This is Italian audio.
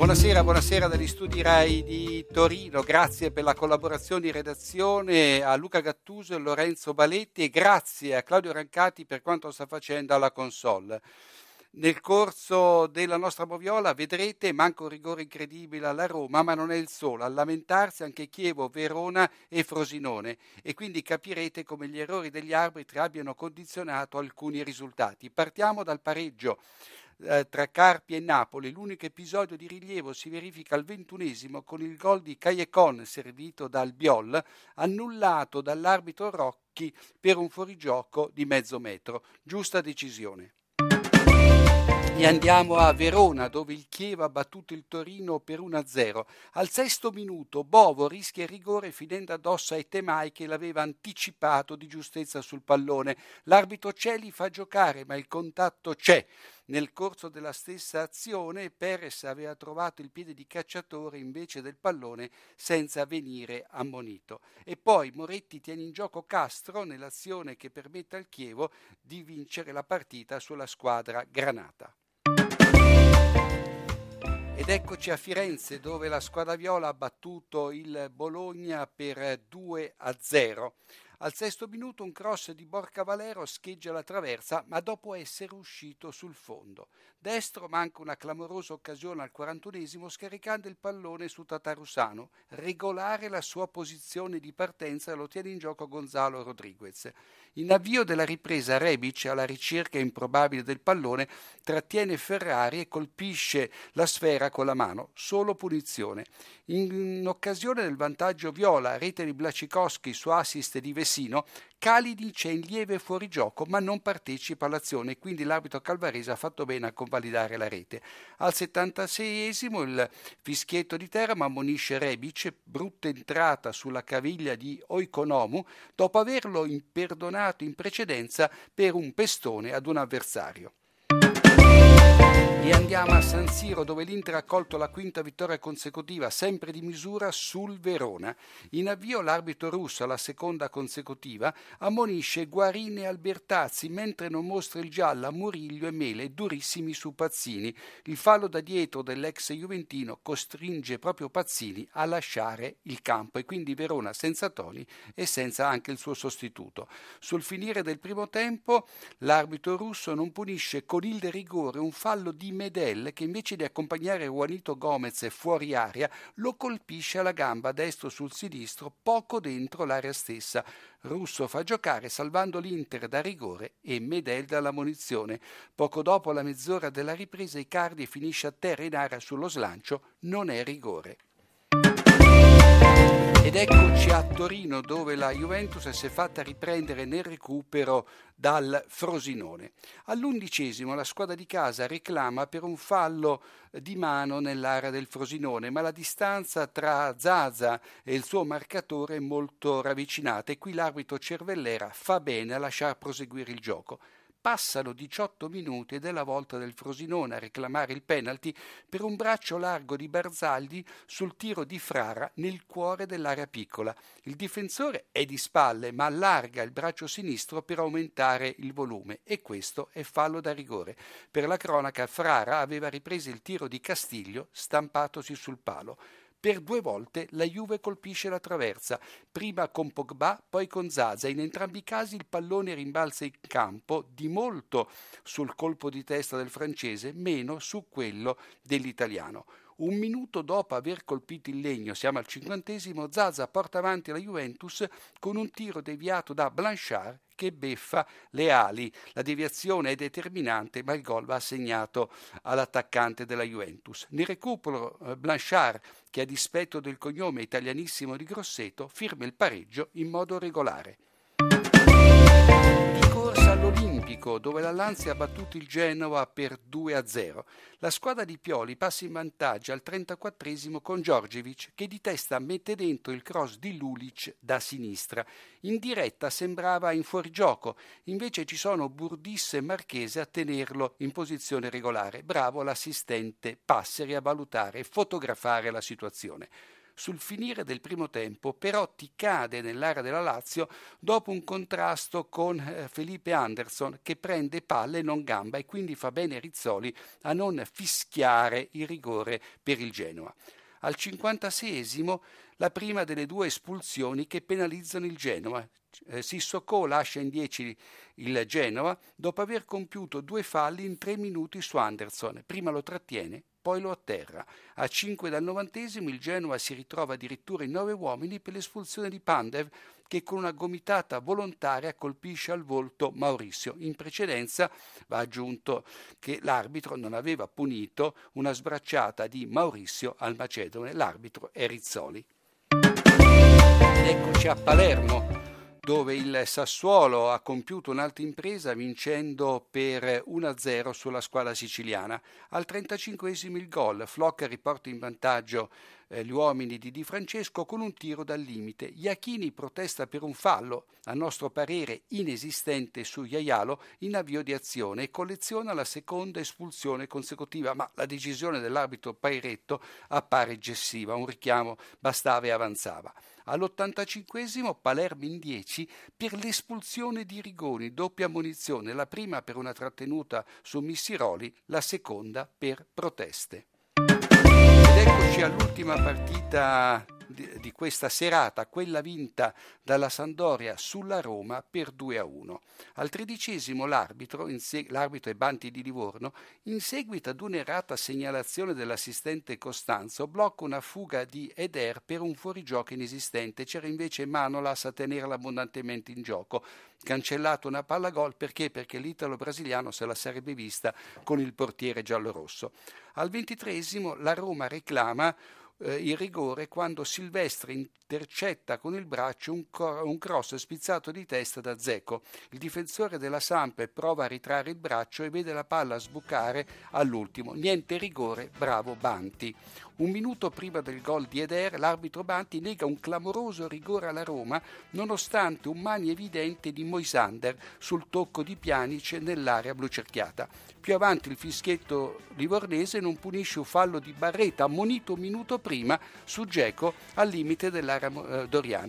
Buonasera, buonasera dagli studi RAI di Torino, grazie per la collaborazione in redazione a Luca Gattuso e Lorenzo Baletti e grazie a Claudio Rancati per quanto sta facendo alla console. Nel corso della nostra moviola vedrete manca un rigore incredibile alla Roma, ma non è il solo, a lamentarsi anche Chievo, Verona e Frosinone e quindi capirete come gli errori degli arbitri abbiano condizionato alcuni risultati. Partiamo dal pareggio eh, tra Carpi e Napoli. L'unico episodio di rilievo si verifica al ventunesimo con il gol di Caiecon servito dal Biol, annullato dall'arbitro Rocchi per un fuorigioco di mezzo metro. Giusta decisione. E andiamo a Verona dove il Chievo ha battuto il Torino per 1-0. Al sesto minuto Bovo rischia il rigore finendo addosso ai Temai che l'aveva anticipato di giustezza sul pallone. L'arbitro Celi fa giocare ma il contatto c'è. Nel corso della stessa azione Perez aveva trovato il piede di cacciatore invece del pallone senza venire ammonito. E poi Moretti tiene in gioco Castro nell'azione che permette al Chievo di vincere la partita sulla squadra granata. Ed eccoci a Firenze dove la squadra viola ha battuto il Bologna per 2 a 0. Al sesto minuto un cross di Borca Valero scheggia la traversa, ma dopo essere uscito sul fondo. Destro manca una clamorosa occasione al 41esimo scaricando il pallone su Tatarusano. Regolare la sua posizione di partenza lo tiene in gioco Gonzalo Rodriguez. In avvio della ripresa Rebic, alla ricerca improbabile del pallone, trattiene Ferrari e colpisce la sfera con la mano. Solo punizione. In occasione del vantaggio viola, rete di Blacikowski su assist di Vessino, Kalinic è in lieve fuorigioco ma non partecipa all'azione, quindi l'arbitro calvarese ha fatto bene a convalidare la rete. Al 76esimo il fischietto di Terma ammonisce Rebic, brutta entrata sulla caviglia di Oikonomu, dopo averlo imperdonato in precedenza per un pestone ad un avversario. E andiamo a San Siro dove l'Inter ha colto la quinta vittoria consecutiva, sempre di misura, sul Verona. In avvio l'arbitro russo alla seconda consecutiva ammonisce Guarini e Albertazzi mentre non mostra il giallo a Muriglio e Mele, durissimi su Pazzini. Il fallo da dietro dell'ex Juventino costringe proprio Pazzini a lasciare il campo e quindi Verona senza Toni e senza anche il suo sostituto. Sul finire del primo tempo l'arbitro russo non punisce con il rigore un fallo di Medel che invece di accompagnare Juanito Gomez fuori aria lo colpisce alla gamba destro sul sinistro poco dentro l'area stessa. Russo fa giocare salvando l'Inter da rigore e Medel dalla munizione. Poco dopo la mezz'ora della ripresa Icardi finisce a terra in area sullo slancio, non è rigore. Ed eccoci a Torino dove la Juventus si è fatta riprendere nel recupero dal Frosinone. All'undicesimo la squadra di casa reclama per un fallo di mano nell'area del Frosinone, ma la distanza tra Zaza e il suo marcatore è molto ravvicinata e qui l'arbitro Cervellera fa bene a lasciar proseguire il gioco. Passano 18 minuti ed è la volta del Frosinone a reclamare il penalty per un braccio largo di Barzaldi sul tiro di Frara nel cuore dell'area piccola. Il difensore è di spalle ma allarga il braccio sinistro per aumentare il volume e questo è fallo da rigore. Per la cronaca Frara aveva ripreso il tiro di Castiglio stampatosi sul palo. Per due volte la Juve colpisce la traversa, prima con Pogba, poi con Zaza. In entrambi i casi il pallone rimbalza in campo di molto sul colpo di testa del francese, meno su quello dell'italiano. Un minuto dopo aver colpito il legno, siamo al cinquantesimo, Zaza porta avanti la Juventus con un tiro deviato da Blanchard che beffa le ali. La deviazione è determinante, ma il gol va assegnato all'attaccante della Juventus. Nel recupero eh, Blanchard, che a dispetto del cognome italianissimo di Grosseto, firma il pareggio in modo regolare. Olimpico dove la Lanzia ha battuto il Genova per 2-0. La squadra di Pioli passa in vantaggio al 34 con Giorgevic che di testa mette dentro il cross di Lulic da sinistra. In diretta sembrava in fuorigioco, invece ci sono Burdisse e Marchese a tenerlo in posizione regolare. Bravo l'assistente Passeri a valutare e fotografare la situazione sul finire del primo tempo Perotti cade nell'area della Lazio dopo un contrasto con eh, Felipe Anderson che prende palle e non gamba e quindi fa bene Rizzoli a non fischiare il rigore per il Genoa. Al 56 la prima delle due espulsioni che penalizzano il Genoa. Eh, Sissoko lascia in 10 il Genova dopo aver compiuto due falli in tre minuti su Anderson. Prima lo trattiene, poi lo atterra. A 5 dal novantesimo il Genoa si ritrova addirittura in nove uomini per l'espulsione di Pandev che con una gomitata volontaria colpisce al volto Maurizio. In precedenza va aggiunto che l'arbitro non aveva punito una sbracciata di Maurizio al Macedone. L'arbitro è Rizzoli. Ed eccoci a Palermo dove il Sassuolo ha compiuto un'altra impresa vincendo per 1-0 sulla squadra siciliana. Al 35 il gol, Flocca riporta in vantaggio eh, gli uomini di Di Francesco con un tiro dal limite. Iachini protesta per un fallo, a nostro parere inesistente su Iaialo, in avvio di azione e colleziona la seconda espulsione consecutiva, ma la decisione dell'arbitro Pairetto appare eccessiva, un richiamo bastava e avanzava. All'85 Palermo in 10 per l'espulsione di Rigoni, doppia munizione, la prima per una trattenuta su Missiroli, la seconda per proteste. Eccoci all'ultima partita di, di, questa serata, quella vinta dalla Sandoria sulla Roma per 2 a 1. Al tredicesimo l'arbitro, se, l'arbitro e Banti di Livorno, in seguito ad un'errata segnalazione dell'assistente Costanzo, blocca una fuga di Eder per un fuorigioco inesistente. C'era invece Manolas a tenerla abbondantemente in gioco. Cancellato una palla gol perché? Perché l'italo brasiliano se la sarebbe vista con il portiere giallorosso. Al ventitresimo la Roma reclama eh, il rigore quando Silvestri intercetta con il braccio un, cor- un, cross spizzato di testa da Zeco. Il difensore della Sampe prova a ritrarre il braccio e vede la palla sbucare all'ultimo. Niente rigore, bravo Banti. Un minuto prima del gol di Eder, l'arbitro Banti nega un clamoroso rigore alla Roma, nonostante un mani evidente di Moisander sul tocco di Pianice nell'area blu cerchiata. Più avanti il fischietto livornese non punisce un fallo di Barreta, ammonito un minuto prima su Geco al limite dell'area eh, doriana.